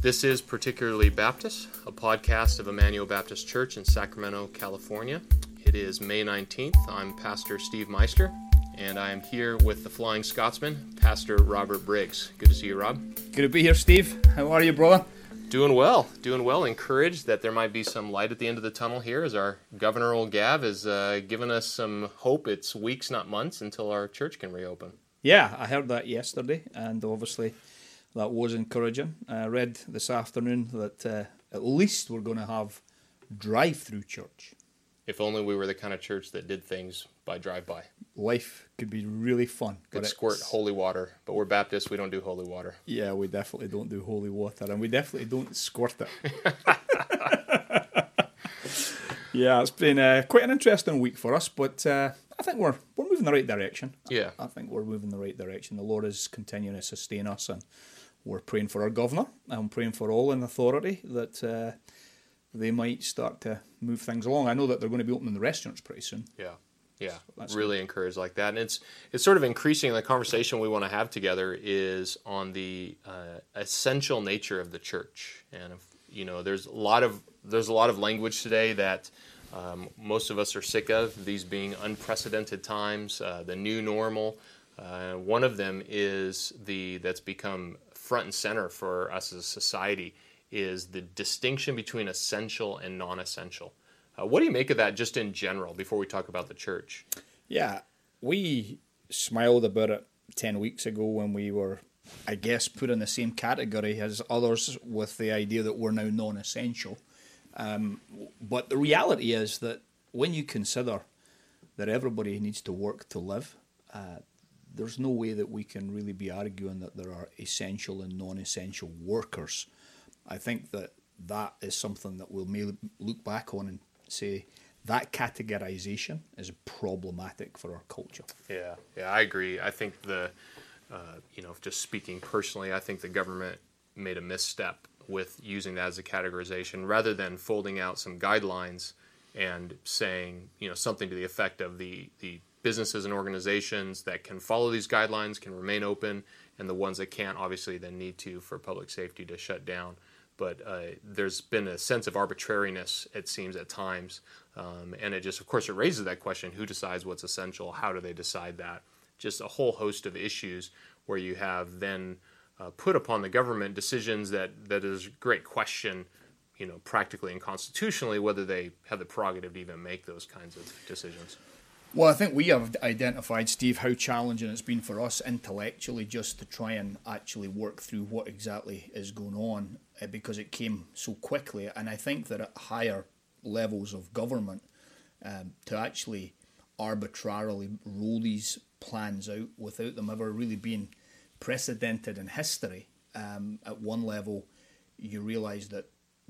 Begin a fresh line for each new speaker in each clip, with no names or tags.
This is Particularly Baptist, a podcast of Emmanuel Baptist Church in Sacramento, California. It is May 19th. I'm Pastor Steve Meister, and I am here with the Flying Scotsman, Pastor Robert Briggs. Good to see you, Rob.
Good to be here, Steve. How are you, brother?
Doing well, doing well. Encouraged that there might be some light at the end of the tunnel here as our Governor Old Gav has uh, given us some hope. It's weeks, not months, until our church can reopen.
Yeah, I heard that yesterday, and obviously that was encouraging. I read this afternoon that uh, at least we're going to have drive-through church.
If only we were the kind of church that did things by drive-by.
Life could be really fun.
Could squirt holy water, but we're Baptists. We don't do holy water.
Yeah, we definitely don't do holy water, and we definitely don't squirt it. yeah, it's been uh, quite an interesting week for us, but uh, I think we're we're moving in the right direction.
Yeah,
I think we're moving in the right direction. The Lord is continuing to sustain us, and we're praying for our governor. I'm praying for all in authority that uh, they might start to move things along. I know that they're going to be opening the restaurants pretty soon.
Yeah. Yeah, so really encouraged like that, and it's it's sort of increasing. The conversation we want to have together is on the uh, essential nature of the church, and if, you know, there's a lot of there's a lot of language today that um, most of us are sick of. These being unprecedented times, uh, the new normal. Uh, one of them is the that's become front and center for us as a society is the distinction between essential and non-essential. Uh, what do you make of that, just in general, before we talk about the church?
Yeah, we smiled about it ten weeks ago when we were, I guess, put in the same category as others with the idea that we're now non-essential. Um, but the reality is that when you consider that everybody needs to work to live, uh, there's no way that we can really be arguing that there are essential and non-essential workers. I think that that is something that we'll may look back on and say that categorization is problematic for our culture.
Yeah, yeah, I agree. I think the, uh, you know, just speaking personally, I think the government made a misstep with using that as a categorization rather than folding out some guidelines and saying, you know, something to the effect of the the businesses and organizations that can follow these guidelines can remain open, and the ones that can't obviously then need to for public safety to shut down. But uh, there's been a sense of arbitrariness, it seems, at times. Um, and it just, of course, it raises that question who decides what's essential? How do they decide that? Just a whole host of issues where you have then uh, put upon the government decisions that, that is a great question, you know, practically and constitutionally, whether they have the prerogative to even make those kinds of decisions.
Well, I think we have identified, Steve, how challenging it's been for us intellectually just to try and actually work through what exactly is going on uh, because it came so quickly. And I think that at higher levels of government, um, to actually arbitrarily roll these plans out without them ever really being precedented in history, um, at one level, you realise that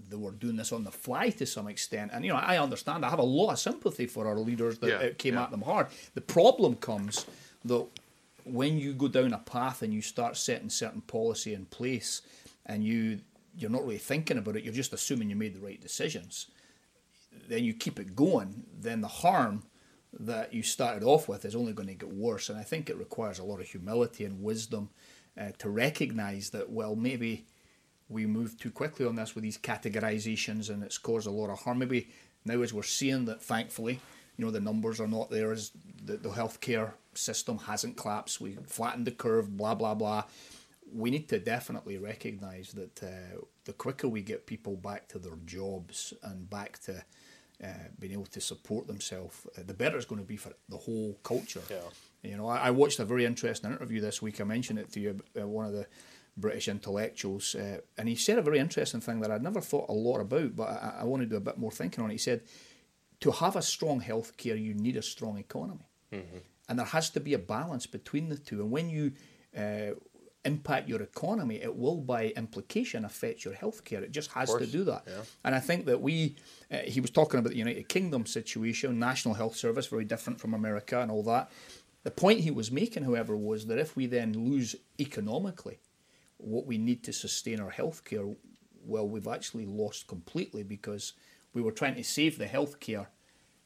they were doing this on the fly to some extent. And you know, I understand. I have a lot of sympathy for our leaders that yeah, it came yeah. at them hard. The problem comes that when you go down a path and you start setting certain policy in place, and you you're not really thinking about it, you're just assuming you made the right decisions. Then you keep it going. Then the harm that you started off with is only going to get worse. And I think it requires a lot of humility and wisdom uh, to recognise that well maybe we move too quickly on this with these categorizations and it's caused a lot of harm. Maybe now as we're seeing that thankfully, you know, the numbers are not there as the, the healthcare system hasn't collapsed. We flattened the curve, blah, blah, blah. We need to definitely recognize that uh, the quicker we get people back to their jobs and back to uh, being able to support themselves, uh, the better it's going to be for the whole culture.
Yeah.
You know, I, I, watched a very interesting interview this week. I mentioned it to you. Uh, one of the British intellectuals, uh, and he said a very interesting thing that I'd never thought a lot about, but I, I want to do a bit more thinking on it. He said, to have a strong healthcare, you need a strong economy, mm-hmm. and there has to be a balance between the two. And when you uh, impact your economy, it will, by implication, affect your healthcare. It just has to do that.
Yeah.
And I think that we, uh, he was talking about the United Kingdom situation, National Health Service, very different from America and all that. The point he was making, however, was that if we then lose economically, what we need to sustain our healthcare, well, we've actually lost completely because we were trying to save the healthcare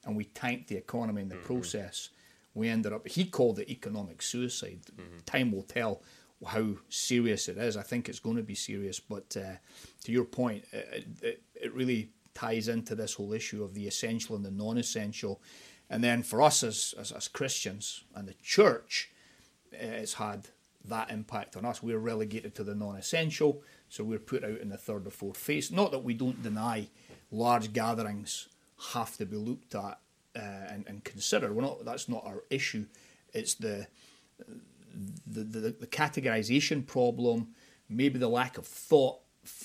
and we tanked the economy in the mm-hmm. process. We ended up, he called it economic suicide. Mm-hmm. Time will tell how serious it is. I think it's going to be serious, but uh, to your point, it, it, it really ties into this whole issue of the essential and the non-essential. And then for us as, as, as Christians and the church, it's had that impact on us. We're relegated to the non-essential, so we're put out in the third or fourth phase. Not that we don't deny large gatherings have to be looked at uh, and, and considered. We're not. That's not our issue. It's the the, the, the categorization problem, maybe the lack of thought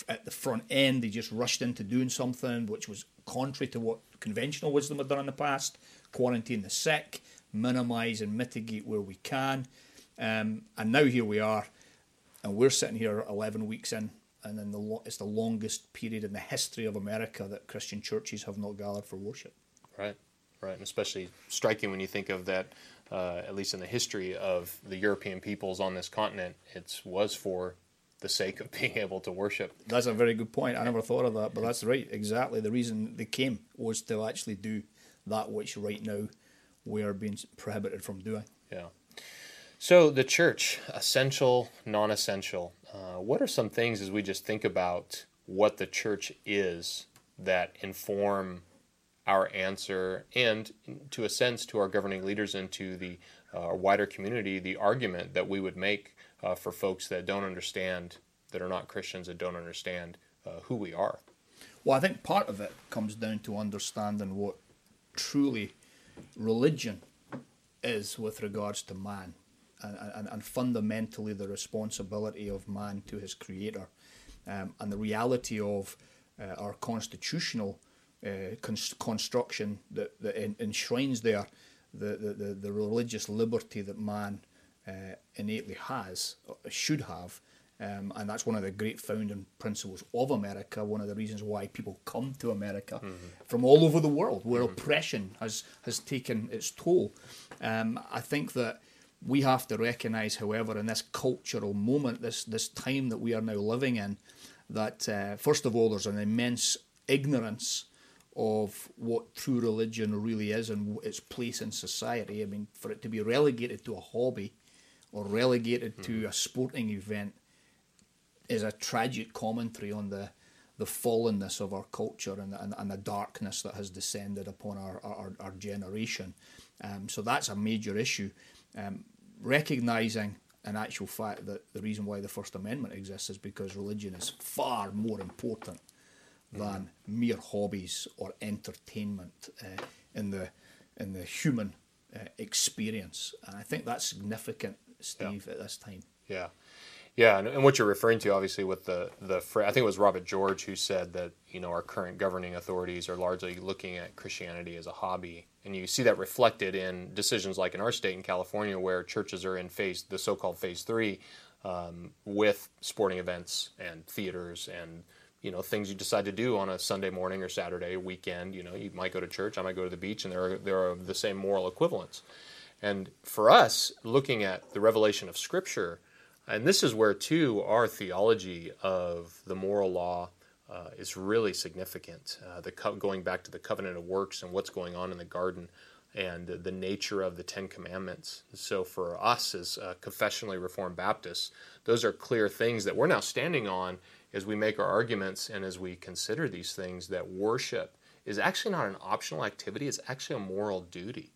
at the front end. They just rushed into doing something which was contrary to what conventional wisdom had done in the past. Quarantine the sick, minimise and mitigate where we can. Um, and now here we are, and we're sitting here 11 weeks in, and then the it's the longest period in the history of America that Christian churches have not gathered for worship.
Right, right, and especially striking when you think of that. Uh, at least in the history of the European peoples on this continent, it was for the sake of being able to worship.
That's a very good point. I never thought of that, but that's right. Exactly. The reason they came was to actually do that which right now we are being prohibited from doing.
Yeah. So, the church, essential, non essential. Uh, what are some things as we just think about what the church is that inform our answer and, to a sense, to our governing leaders and to the uh, wider community, the argument that we would make uh, for folks that don't understand, that are not Christians, that don't understand uh, who we are?
Well, I think part of it comes down to understanding what truly religion is with regards to man and, and, and fundamentally the responsibility of man to his creator um, and the reality of uh, our constitutional uh, construction that, that enshrines there the, the, the, the, religious liberty that man uh, innately has, uh, should have. Um, and that's one of the great founding principles of America. One of the reasons why people come to America mm-hmm. from all over the world, where mm-hmm. oppression has has taken its toll. Um, I think that we have to recognise, however, in this cultural moment, this this time that we are now living in, that uh, first of all, there's an immense ignorance of what true religion really is and its place in society. I mean, for it to be relegated to a hobby or relegated mm. to a sporting event is a tragic commentary on the the fallenness of our culture and, and, and the darkness that has descended upon our, our, our generation. Um, so that's a major issue um, recognizing an actual fact that the reason why the First Amendment exists is because religion is far more important than mm-hmm. mere hobbies or entertainment uh, in the in the human uh, experience, and I think that's significant, Steve, yeah. at this time.
Yeah. Yeah, and, and, what you're referring to, obviously, with the the I think it was Robert George who said that you know our current governing authorities are largely looking at Christianity as a hobby, and you see that reflected in decisions like in our state in California, where churches are in phase the so-called phase three, um, with sporting events and theaters and you know things you decide to do on a Sunday morning or Saturday weekend. You know, you might go to church, I might go to the beach, and there are there are the same moral equivalents. And for us, looking at the revelation of Scripture and this is where, too, our theology of the moral law uh, is really significant. Uh, the co- going back to the covenant of works and what's going on in the garden and the nature of the Ten Commandments. So, for us as uh, confessionally Reformed Baptists, those are clear things that we're now standing on as we make our arguments and as we consider these things that worship is actually not an optional activity, it's actually a moral duty.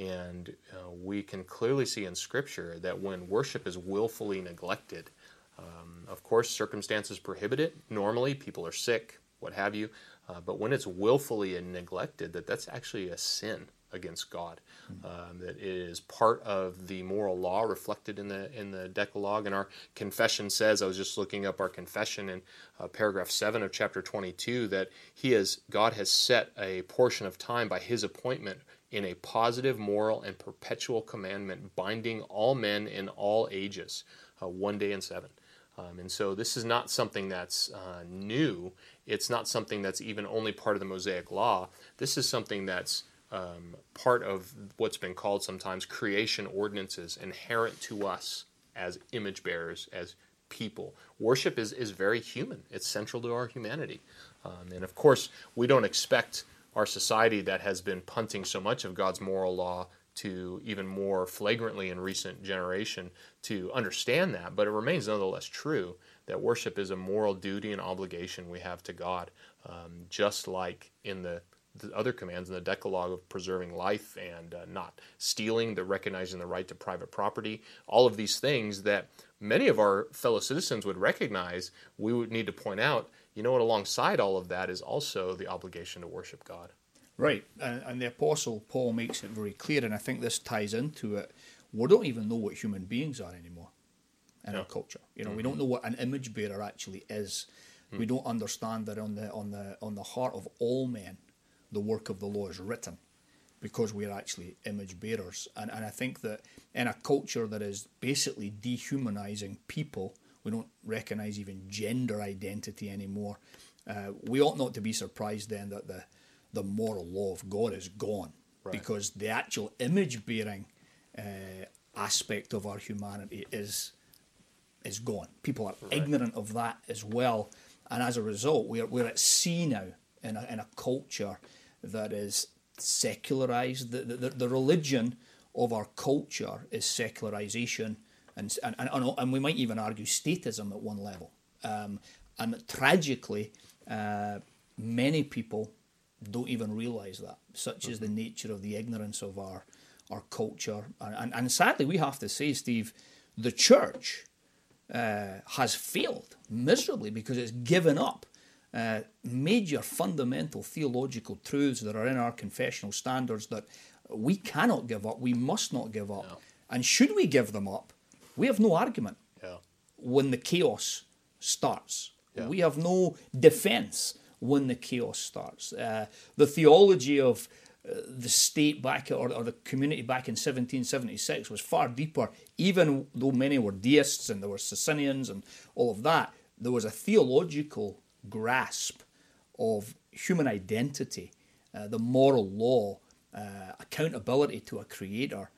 And uh, we can clearly see in Scripture that when worship is willfully neglected, um, of course, circumstances prohibit it. Normally, people are sick, what have you. Uh, but when it's willfully and neglected, that that's actually a sin against God. Mm-hmm. Um, that it is part of the moral law reflected in the in the Decalogue. And our confession says, I was just looking up our confession in uh, paragraph seven of chapter twenty-two, that He has God has set a portion of time by His appointment in a positive, moral, and perpetual commandment binding all men in all ages, uh, one day in seven. Um, and so this is not something that's uh, new. It's not something that's even only part of the Mosaic Law. This is something that's um, part of what's been called sometimes creation ordinances inherent to us as image bearers, as people. Worship is, is very human, it's central to our humanity. Um, and of course, we don't expect our society that has been punting so much of God's moral law to even more flagrantly in recent generation to understand that, but it remains nonetheless true that worship is a moral duty and obligation we have to God, um, just like in the, the, other commands in the Decalogue of preserving life and uh, not stealing, the recognizing the right to private property, all of these things that many of our fellow citizens would recognize, we would need to point out, you know what, alongside all of that is also the obligation to worship God.
Right, and, and the Apostle Paul makes it very clear, and I think this ties into it. We don't even know what human beings are anymore in our culture. You know, mm-hmm. we don't know what an image bearer actually is. Mm. We don't understand that on the on the on the heart of all men, the work of the law is written, because we are actually image bearers. And and I think that in a culture that is basically dehumanizing people, we don't recognize even gender identity anymore. Uh, we ought not to be surprised then that the the moral law of God is gone right. because the actual image bearing uh, aspect of our humanity is is gone. People are right. ignorant of that as well, and as a result, we're we're at sea now in a, in a culture that is secularized. The, the, the religion of our culture is secularization, and and, and, and we might even argue statism at one level. Um, and tragically, uh, many people don't even realise that. Such mm-hmm. is the mm-hmm. nature of the ignorance of our our culture, and, and, and sadly, we have to say, Steve, the church uh, has failed miserably because it's given up uh, major fundamental theological truths that are in our confessional standards that we cannot give up, we must not give up. Yeah. And should we give them up, we have no argument yeah. when the chaos starts. Yeah. We have no defense when the chaos starts. Uh, the theology of uh, the state back or, or, the community back in 1776 was far deeper, even though many were deists and there were Socinians and all of that. There was a theological grasp of human identity, uh, the moral law, uh, accountability to a creator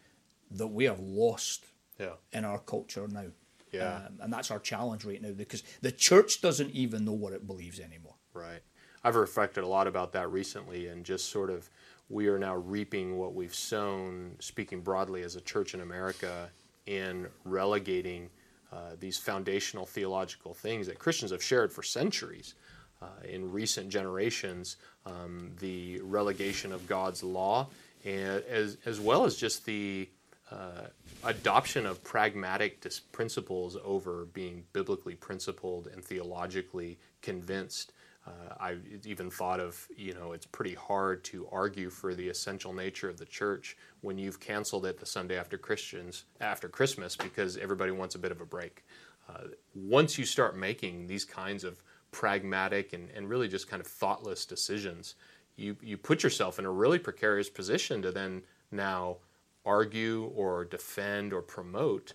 that we have lost yeah. in our culture now. Yeah. Um, and that's our challenge right now because the church doesn't even know what it believes anymore.
Right. I've reflected a lot about that recently and just sort of we are now reaping what we've sown, speaking broadly as a church in America, in relegating uh, these foundational theological things that Christians have shared for centuries. Uh, in recent generations, um, the relegation of God's law, and as, as well as just the uh, adoption of pragmatic dis- principles over being biblically principled and theologically convinced. Uh, I even thought of, you know, it's pretty hard to argue for the essential nature of the church when you've canceled it the Sunday after Christians after Christmas because everybody wants a bit of a break. Uh, once you start making these kinds of pragmatic and, and really just kind of thoughtless decisions, you, you put yourself in a really precarious position to then now argue or defend or promote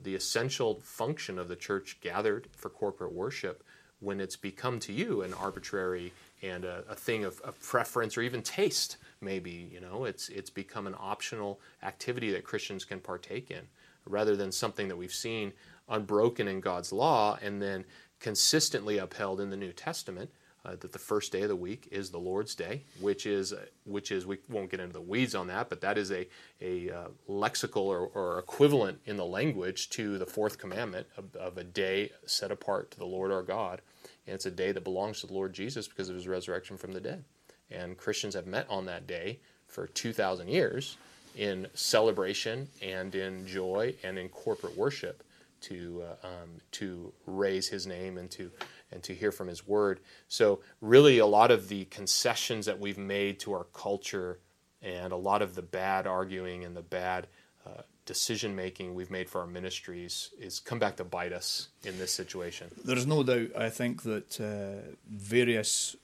the essential function of the church gathered for corporate worship when it's become to you an arbitrary and a, a thing of, of, preference or even taste maybe you know? It's it's become an optional activity that christians can partake in rather than something that we've seen unbroken in god's law and then consistently upheld in the new testament uh, that the first day of the week is the Lord's Day, which is which is we won't get into the weeds on that, but that is a a uh, lexical or, or, equivalent in the language to the fourth commandment of, of, a day set apart to the Lord our God, and it's a day that belongs to the Lord Jesus because of His resurrection from the dead. And Christians have met on that day for two thousand years in celebration and in joy and in corporate worship to uh, um, to raise His name and to and to hear from His Word. So, really, a lot of the concessions that we've made to our culture and a lot of the bad arguing and the bad uh, decision making we've made for our ministries is come back to bite us in this situation.
There's no doubt, I think, that uh, various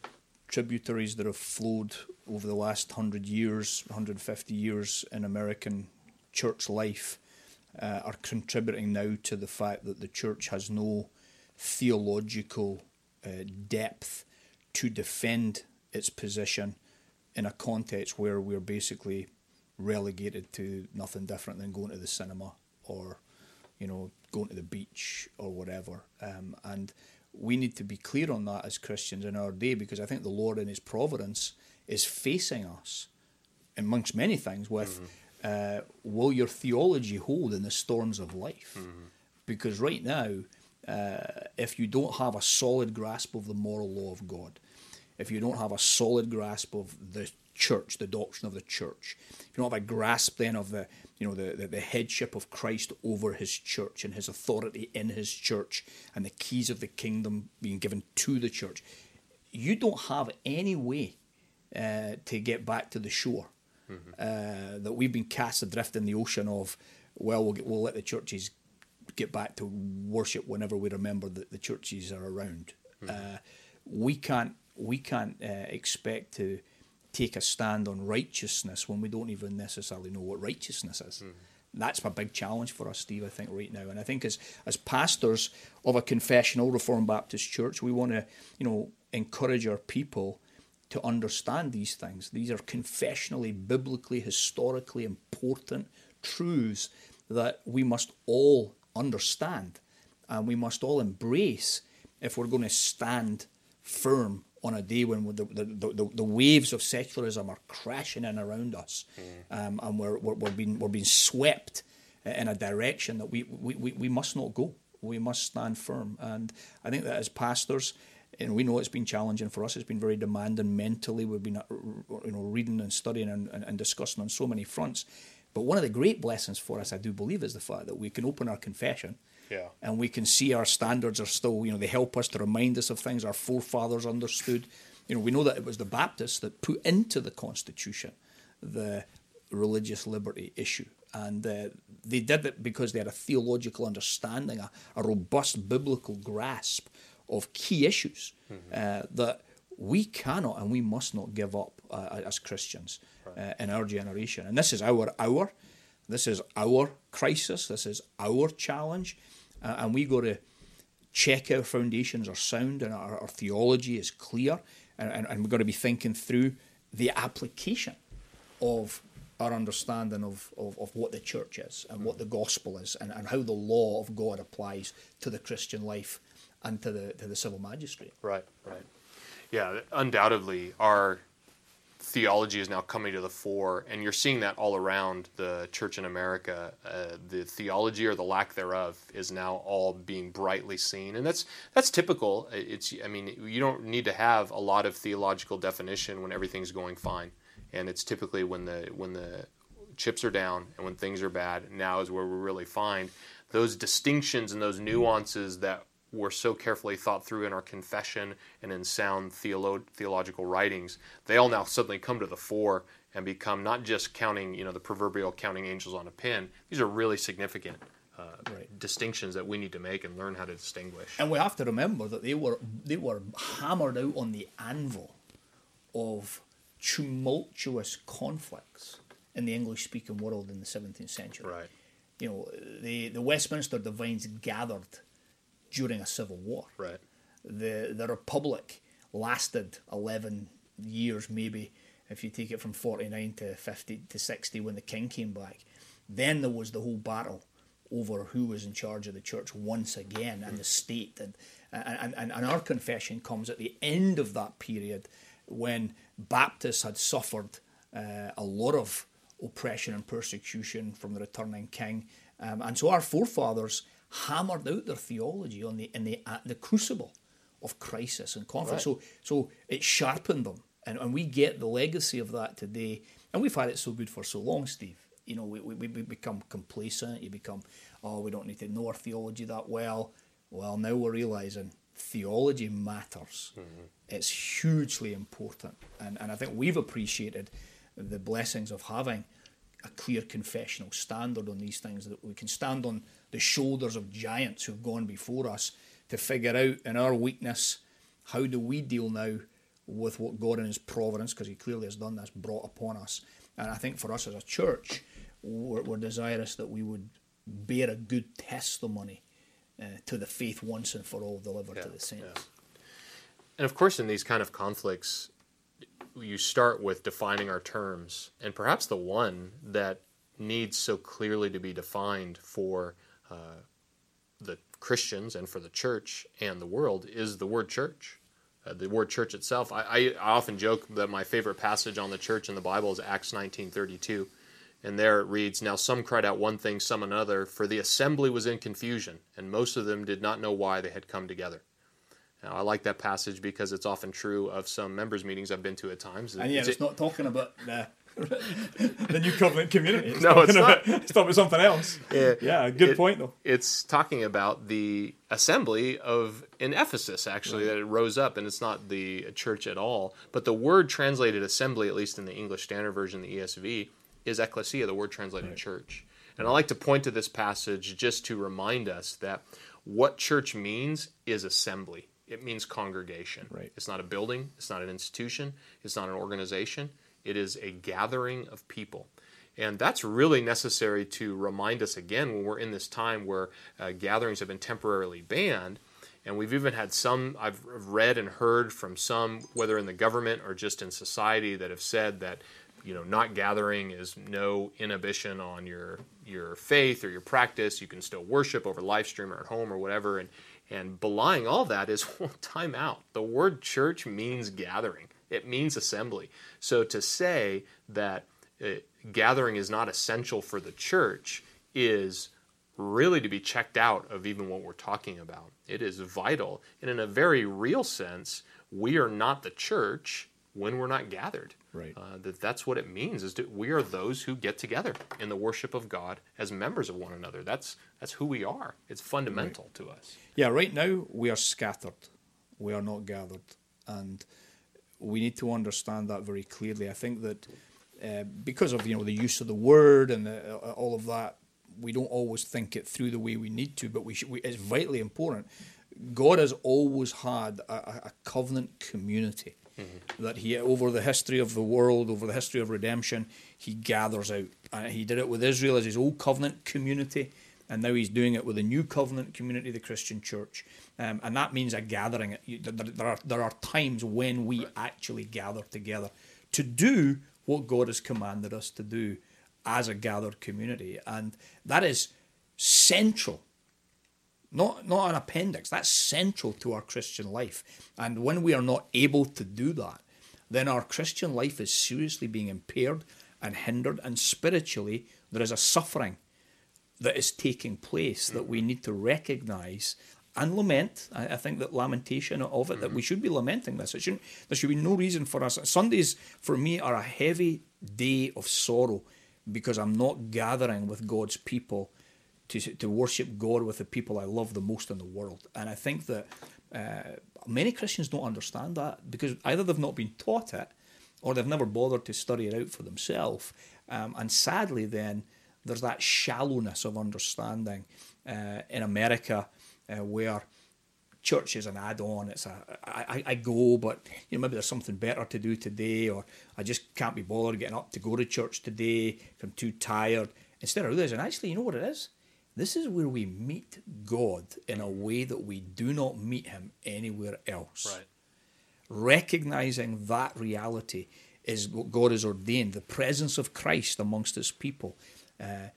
tributaries that have flowed over the last 100 years, 150 years in American church life uh, are contributing now to the fact that the church has no theological uh, depth to defend its position in a context where we're basically relegated to nothing different than going to the cinema or you know going to the beach or whatever um, and we need to be clear on that as Christians in our day because I think the Lord in his providence is facing us amongst many things with mm-hmm. uh, will your theology hold in the storms of life? Mm-hmm. Because right now, uh, if you don't have a solid grasp of the moral law of God, if you don't have a solid grasp of the church, the doctrine of the church, if you don't have a grasp then of the you know the, the, the headship of Christ over his church and his authority in his church and the keys of the kingdom being given to the church, you don't have any way uh, to get back to the shore mm-hmm. uh, that we've been cast adrift in the ocean of. Well, we'll, get, we'll let the churches get back to worship whenever we remember that the churches are around. Mm-hmm. Uh, we can't we can't uh, expect to take a stand on righteousness when we don't even necessarily know what righteousness is. Mm-hmm. That's a big challenge for us, Steve. I think right now, and I think as as pastors of a confessional Reformed Baptist church, we want to you know encourage our people to understand these things. These are confessionally, biblically, historically important truths that we must all understand and we must all embrace if we're going to stand firm on a day when the, the, the, the, waves of secularism are crashing in around us mm. um, and we're, we're, we're, being, we're being swept in a direction that we, we, we, we must not go. We must stand firm. And I think that as pastors, and we know it's been challenging for us. It's been very demanding mentally. We've been, uh, you know, reading and studying and, and, and, discussing on so many fronts. But one of the great blessings for us, I do believe, is the fact that we can open our confession
yeah.
And we can see our standards are still, you know, they help us to remind us of things our forefathers understood. You know, we know that it was the Baptists that put into the Constitution the religious liberty issue. And uh, they did it because they had a theological understanding, a, a robust biblical grasp of key issues mm-hmm. uh, that we cannot and we must not give up uh, as Christians right. Uh, in our generation. And this is our hour. This is our crisis. This is our challenge uh, and we got to check our foundations are sound and our, our theology is clear, and, and, and we've got to be thinking through the application of our understanding of, of, of what the church is and what the gospel is and, and how the law of God applies to the Christian life and to the to the civil magistrate.
Right, right. Yeah, undoubtedly our theology is now coming to the fore, and you're seeing that all around the church in America. Uh, the theology or the lack thereof is now all being brightly seen, and that's that's typical. It's I mean you don't need to have a lot of theological definition when everything's going fine, and it's typically when the when the chips are down and when things are bad. Now is where we really find those distinctions and those nuances that were so carefully thought through in our confession and in sound theolo- theological writings, they all now suddenly come to the fore and become not just counting, you know, the proverbial counting angels on a pin. These are really significant uh, right. distinctions that we need to make and learn how to distinguish.
And we have to remember that they were they were hammered out on the anvil of tumultuous conflicts in the English speaking world in the 17th century.
Right.
You know, the, the Westminster divines gathered during a civil war.
Right.
The the Republic lasted eleven years, maybe if you take it from forty nine to fifty to sixty when the king came back. Then there was the whole battle over who was in charge of the church once again and the state and and, and, and our confession comes at the end of that period when Baptists had suffered uh, a lot of oppression and persecution from the returning king. Um, and so our forefathers hammered out their theology on the in the the crucible of crisis and conflict. Right. So so it sharpened them, and, and we get the legacy of that today. And we've had it so good for so long, Steve. You know, we, we, we become complacent. You become, oh, we don't need to know our theology that well. Well, now we're realizing theology matters. Mm-hmm. It's hugely important, and and I think we've appreciated the blessings of having a clear confessional standard on these things that we can stand on the shoulders of giants who've gone before us to figure out in our weakness how do we deal now with what God in His providence, because He clearly has done this, brought upon us. And I think for us as a church, we're, we're desirous that we would bear a good testimony uh, to the faith once and for all delivered yeah, to the saints. Yeah.
And of course, in these kind of conflicts, you start with defining our terms, and perhaps the one that needs so clearly to be defined for uh, the Christians and for the church and the world is the word church. Uh, the word church itself. I, I, often joke that my favorite passage on the church in the Bible is Acts 19:32. And there it reads Now some cried out one thing, some another, for the assembly was in confusion, and most of them did not know why they had come together. Now, I like that passage because it's often true of some members' meetings I've been to at times.
And yeah, it's, it's not talking about the, the new covenant community. It's
no, it's
about,
not.
It's talking about something else. Yeah, yeah good
it,
point, though.
It's talking about the assembly of in Ephesus, actually, right. that it rose up, and it's not the church at all. But the word translated assembly, at least in the English Standard Version, the ESV, is ecclesia, the word translated right. church. And I like to point to this passage just to remind us that what church means is assembly. It means congregation.
Right.
It's not a building, it's not an institution, it's not an organization. It is a gathering of people. And that's really necessary to remind us again when we're in this time where uh, gatherings have been temporarily banned. And we've even had some, I've read and heard from some, whether in the government or just in society, that have said that you know not gathering is no inhibition on your your faith or your practice you can still worship over live stream or at home or whatever and and belying all that is well, time out. The word church means gathering. It means assembly. So to say that uh, gathering is not essential for the church is really to be checked out of even what we're talking about. It is vital. And in a very real sense we are not the church when we're not gathered.
Right.
Uh, that that's what it means is that we are those who get together in the worship of God as members of one another. That's that's who we are. It's fundamental right. to us.
Yeah. Right now we are scattered. We are not gathered, and we need to understand that very clearly. I think that uh, because of you know the use of the word and the, uh, all of that, we don't always think it through the way we need to. But we, should, we it's vitally important. God has always had a, a covenant community Mm-hmm. That he, over the history of the world, over the history of redemption, he gathers out. Uh, he did it with Israel as his old covenant community, and now he's doing it with a new covenant community, the Christian church. Um, and that means a gathering. There are, there are times when we actually gather together to do what God has commanded us to do as a gathered community. And that is central not not an appendix. That's central to our Christian life. And when we are not able to do that, then our Christian life is seriously being impaired and hindered, and spiritually there is a suffering that is taking place that we need to recognize and lament. I, think that lamentation of it, mm-hmm. that we should be lamenting this. It shouldn't, there should be no reason for us. Sundays, for me, are a heavy day of sorrow because I'm not gathering with God's people to, to worship God with the people I love the most in the world. And I think that uh, many Christians don't understand that because either they've not been taught it or they've never bothered to study it out for themselves. Um, and sadly, then, there's that shallowness of understanding uh, in America uh, where church is an add-on. It's a I, I go, but you know maybe there's something better to do today, or I just can't be bothered getting up to go to church today. I'm too tired. Instead of realizing, actually, you know what it is? This is where we meet God in a way that we do not meet Him anywhere else.
Right.
Recognizing that reality is what God has ordained the presence of Christ amongst His people, uh,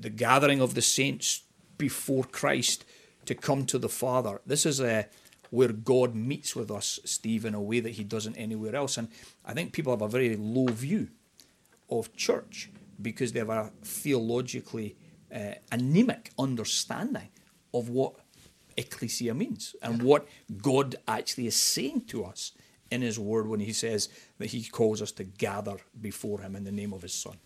the gathering of the saints before Christ to come to the Father. This is a where God meets with us, Steve, in a way that He doesn't anywhere else. And I think people have a very low view of church because they have a theologically uh, anemic understanding of what ecclesia means and what God actually is saying to us in His Word when He says that He calls us to gather before Him in the name of His Son.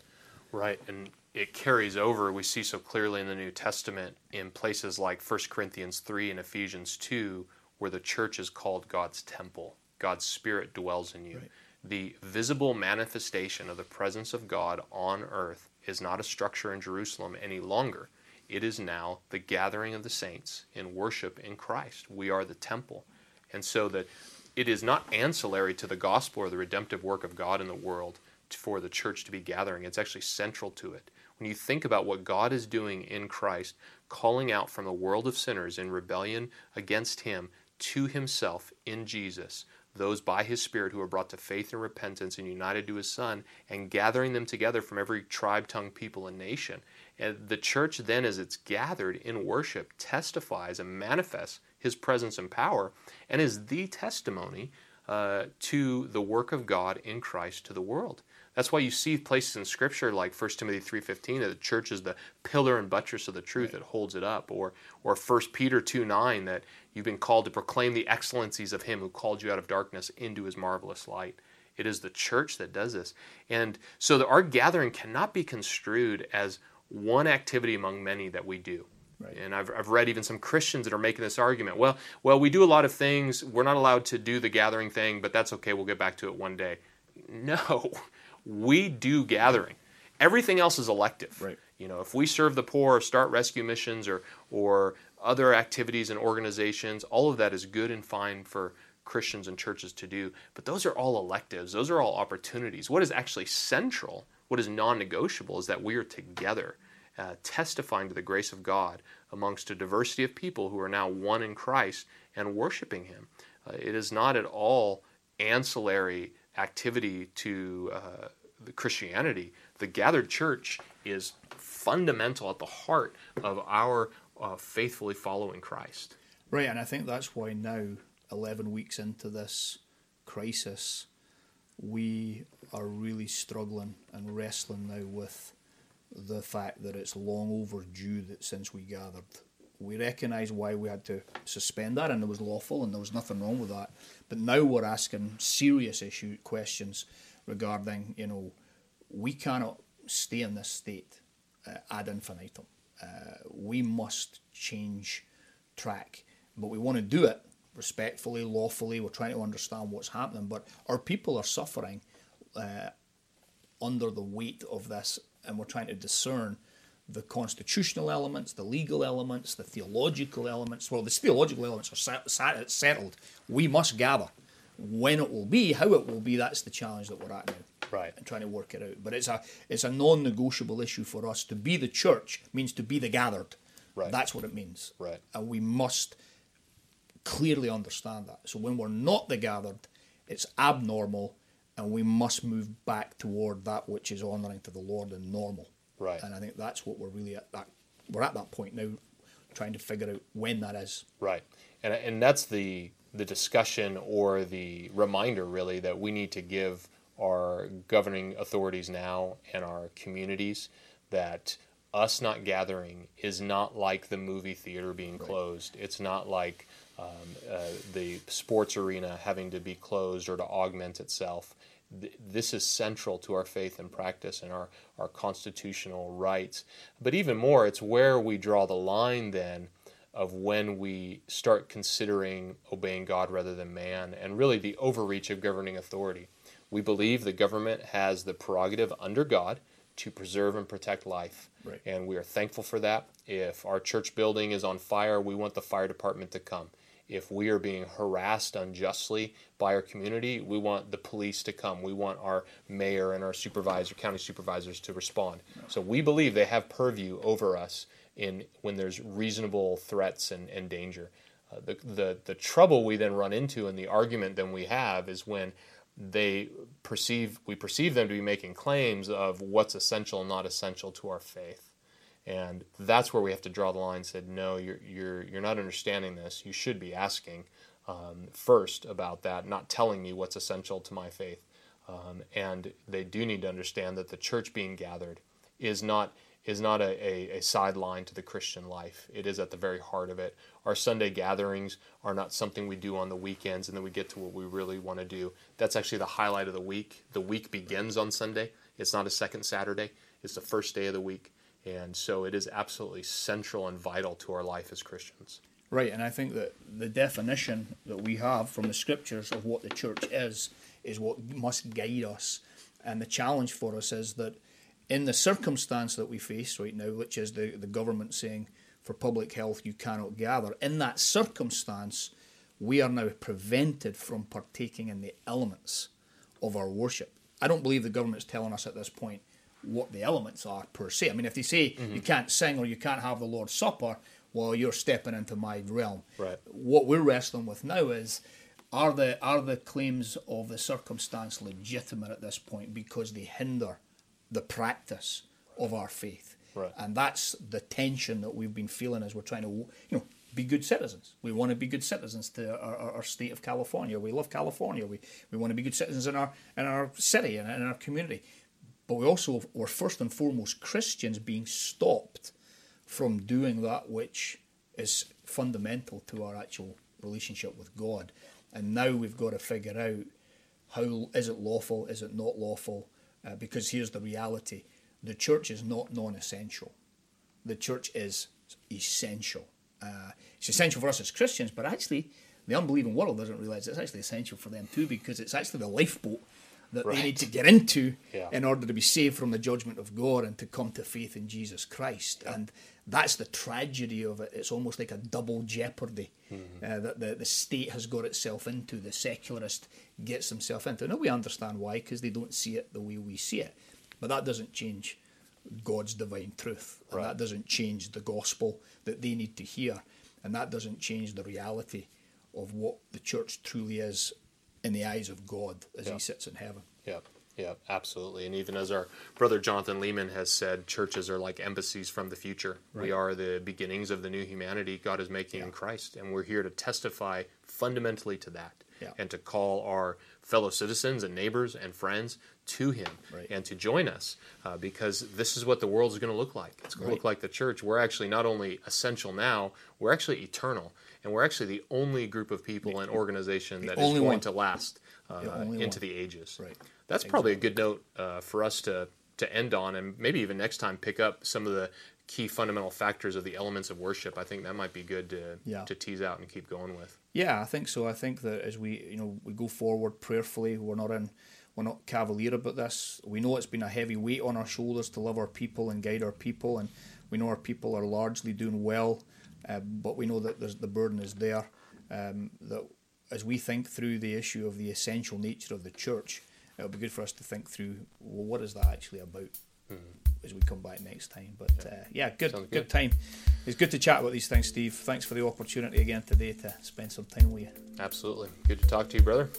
Right, and it carries over. We see so clearly in the New Testament in places like 1 Corinthians 3 and Ephesians 2, where the church is called God's temple. God's Spirit dwells in you. Right. The visible manifestation of the presence of God on earth is not a structure in Jerusalem any longer. It is now the gathering of the saints in worship in Christ. We are the temple. And so that it is not ancillary to the gospel or the redemptive work of God in the world for the church to be gathering. It's actually central to it. When you think about what God is doing in Christ, calling out from a world of sinners in rebellion against Him to Himself in Jesus, those by his Spirit who are brought to faith and repentance and united to his Son, and gathering them together from every tribe, tongue, people, and nation. And the church, then, as it's gathered in worship, testifies and manifests his presence and power, and is the testimony uh, to the work of God in Christ to the world. That's why you see places in Scripture like 1 Timothy 3.15 that the church is the pillar and buttress of the truth right. that holds it up. Or, or 1 Peter 2.9 that you've been called to proclaim the excellencies of him who called you out of darkness into his marvelous light. It is the church that does this. And so the, our gathering cannot be construed as one activity among many that we do. Right. And I've, I've read even some Christians that are making this argument. Well, well, we do a lot of things. We're not allowed to do the gathering thing, but that's okay. We'll get back to it one day. No, we do gathering. Everything else is elective.
Right.
You know, if we serve the poor, or start rescue missions, or or other activities and organizations, all of that is good and fine for Christians and churches to do. But those are all electives. Those are all opportunities. What is actually central, what is non-negotiable, is that we are together, uh, testifying to the grace of God amongst a diversity of people who are now one in Christ and worshiping Him. Uh, it is not at all ancillary activity to uh, the Christianity, the gathered church is fundamental at the heart of our uh, faithfully following Christ.
Right, and I think that's why now, 11 weeks into this crisis, we are really struggling and wrestling now with the fact that it's long overdue that since we gathered. We recognise why we had to suspend that, and it was lawful, and there was nothing wrong with that. But now we're asking serious issue questions regarding, you know, we cannot stay in this state uh, ad infinitum. Uh, we must change track, but we want to do it respectfully, lawfully. We're trying to understand what's happening, but our people are suffering uh, under the weight of this, and we're trying to discern the constitutional elements, the legal elements, the theological elements. Well, the theological elements are settled. We must gather. When it will be, how it will be, that's the challenge that we're at now.
Right.
And trying to work it out. But it's a it's a non negotiable issue for us. To be the church means to be the gathered.
Right.
That's what it means.
Right.
And we must clearly understand that. So when we're not the gathered, it's abnormal and we must move back toward that which is honouring to the Lord and normal.
Right.
And I think that's what we're really at that we're at that point now trying to figure out when that is.
Right. And and that's the the discussion or the reminder really that we need to give our governing authorities now and our communities that us not gathering is not like the movie theater being right. closed. It's not like um, uh, the sports arena having to be closed or to augment itself. Th- this is central to our faith and practice and our, our constitutional rights. But even more, it's where we draw the line then of when we start considering obeying God rather than man, and really the overreach of governing authority. We believe the government has the prerogative under God to preserve and protect life.
Right.
And we are thankful for that. If our church building is on fire, we want the fire department to come. If we are being harassed unjustly by our community, we want the police to come. We want our mayor and our supervisor, county supervisors to respond. So we believe they have purview over us in when there's reasonable threats and, and danger. Uh, the, the, the trouble we then run into and the argument then we have is when they perceive we perceive them to be making claims of what's essential and not essential to our faith. And that's where we have to draw the line said, no, you're, you're, you're not understanding this. You should be asking um, first about that, not telling me what's essential to my faith. Um, and they do need to understand that the church being gathered is not is not a, a, a, sideline to the Christian life. It is at the very heart of it. Our Sunday gatherings are not something we do on the weekends and then we get to what we really want to do. That's actually the highlight of the week. The week begins on Sunday. It's not a second Saturday, it's the first day of the week. And so it is absolutely central and vital to our life as Christians.
Right, and I think that the definition that we have from the scriptures of what the church is is what must guide us. And the challenge for us is that in the circumstance that we face right now, which is the, the government saying for public health you cannot gather, in that circumstance, we are now prevented from partaking in the elements of our worship. I don't believe the government's telling us at this point what the elements are per se. I mean, if they say mm-hmm. you can't sing or you can't have the Lord's Supper, well, you're stepping into my realm.
Right.
What we're wrestling with now is are the are the claims of the circumstance legitimate at this point because they hinder the practice of our faith.
Right.
And that's the tension that we've been feeling as we're trying to, you know, be good citizens. We want to be good citizens to our, our, our state of California. We love California. We, we want to be good citizens in our in our city and in our community. but we also were first and foremost Christians being stopped from doing that which is fundamental to our actual relationship with God. And now we've got to figure out how is it lawful, is it not lawful? Uh, because here's the reality the church is not non essential, the church is essential. Uh, it's essential for us as Christians, but actually, the unbelieving world doesn't realize it's actually essential for them too because it's actually the lifeboat that right. they need to get into yeah. in order to be saved from the judgment of God and to come to faith in Jesus Christ. Yeah. And that's the tragedy of it. It's almost like a double jeopardy mm-hmm. uh, that the, the state has got itself into, the secularist gets himself into. Now, we understand why, because they don't see it the way we see it. But that doesn't change God's divine truth. And right. that doesn't change the gospel that they need to hear. And that doesn't change the reality of what the church truly is in the eyes of God as yeah. he sits in heaven.
Yeah. Yeah, absolutely. And even as our brother Jonathan Leeman has said, churches are like embassies from the future. Right. We are the beginnings of the new humanity God is making yeah. in Christ. And we're here to testify fundamentally to that yeah. and to call our fellow citizens and neighbors and friends to Him right. and to join us uh, because this is what the world is going to look like. It's going right. to look like the church. We're actually not only essential now, we're actually eternal. And we're actually the only group of people and organization that is going one. to last uh, the into one. the ages.
Right.
That's exactly. probably a good note uh, for us to to end on, and maybe even next time pick up some of the key fundamental factors of the elements of worship. I think that might be good to yeah. to tease out and keep going with.
Yeah, I think so. I think that as we you know we go forward prayerfully, we're not in we're not cavalier about this. We know it's been a heavy weight on our shoulders to love our people and guide our people, and we know our people are largely doing well, uh, but we know that the burden is there. Um, that as we think through the issue of the essential nature of the church, it'll be good for us to think through well, what is that actually about mm-hmm. as we come back next time. But yeah, uh, yeah good, good, good time. It's good to chat about these things, Steve. Thanks for the opportunity again today to spend some time with you.
Absolutely, good to talk to you, brother.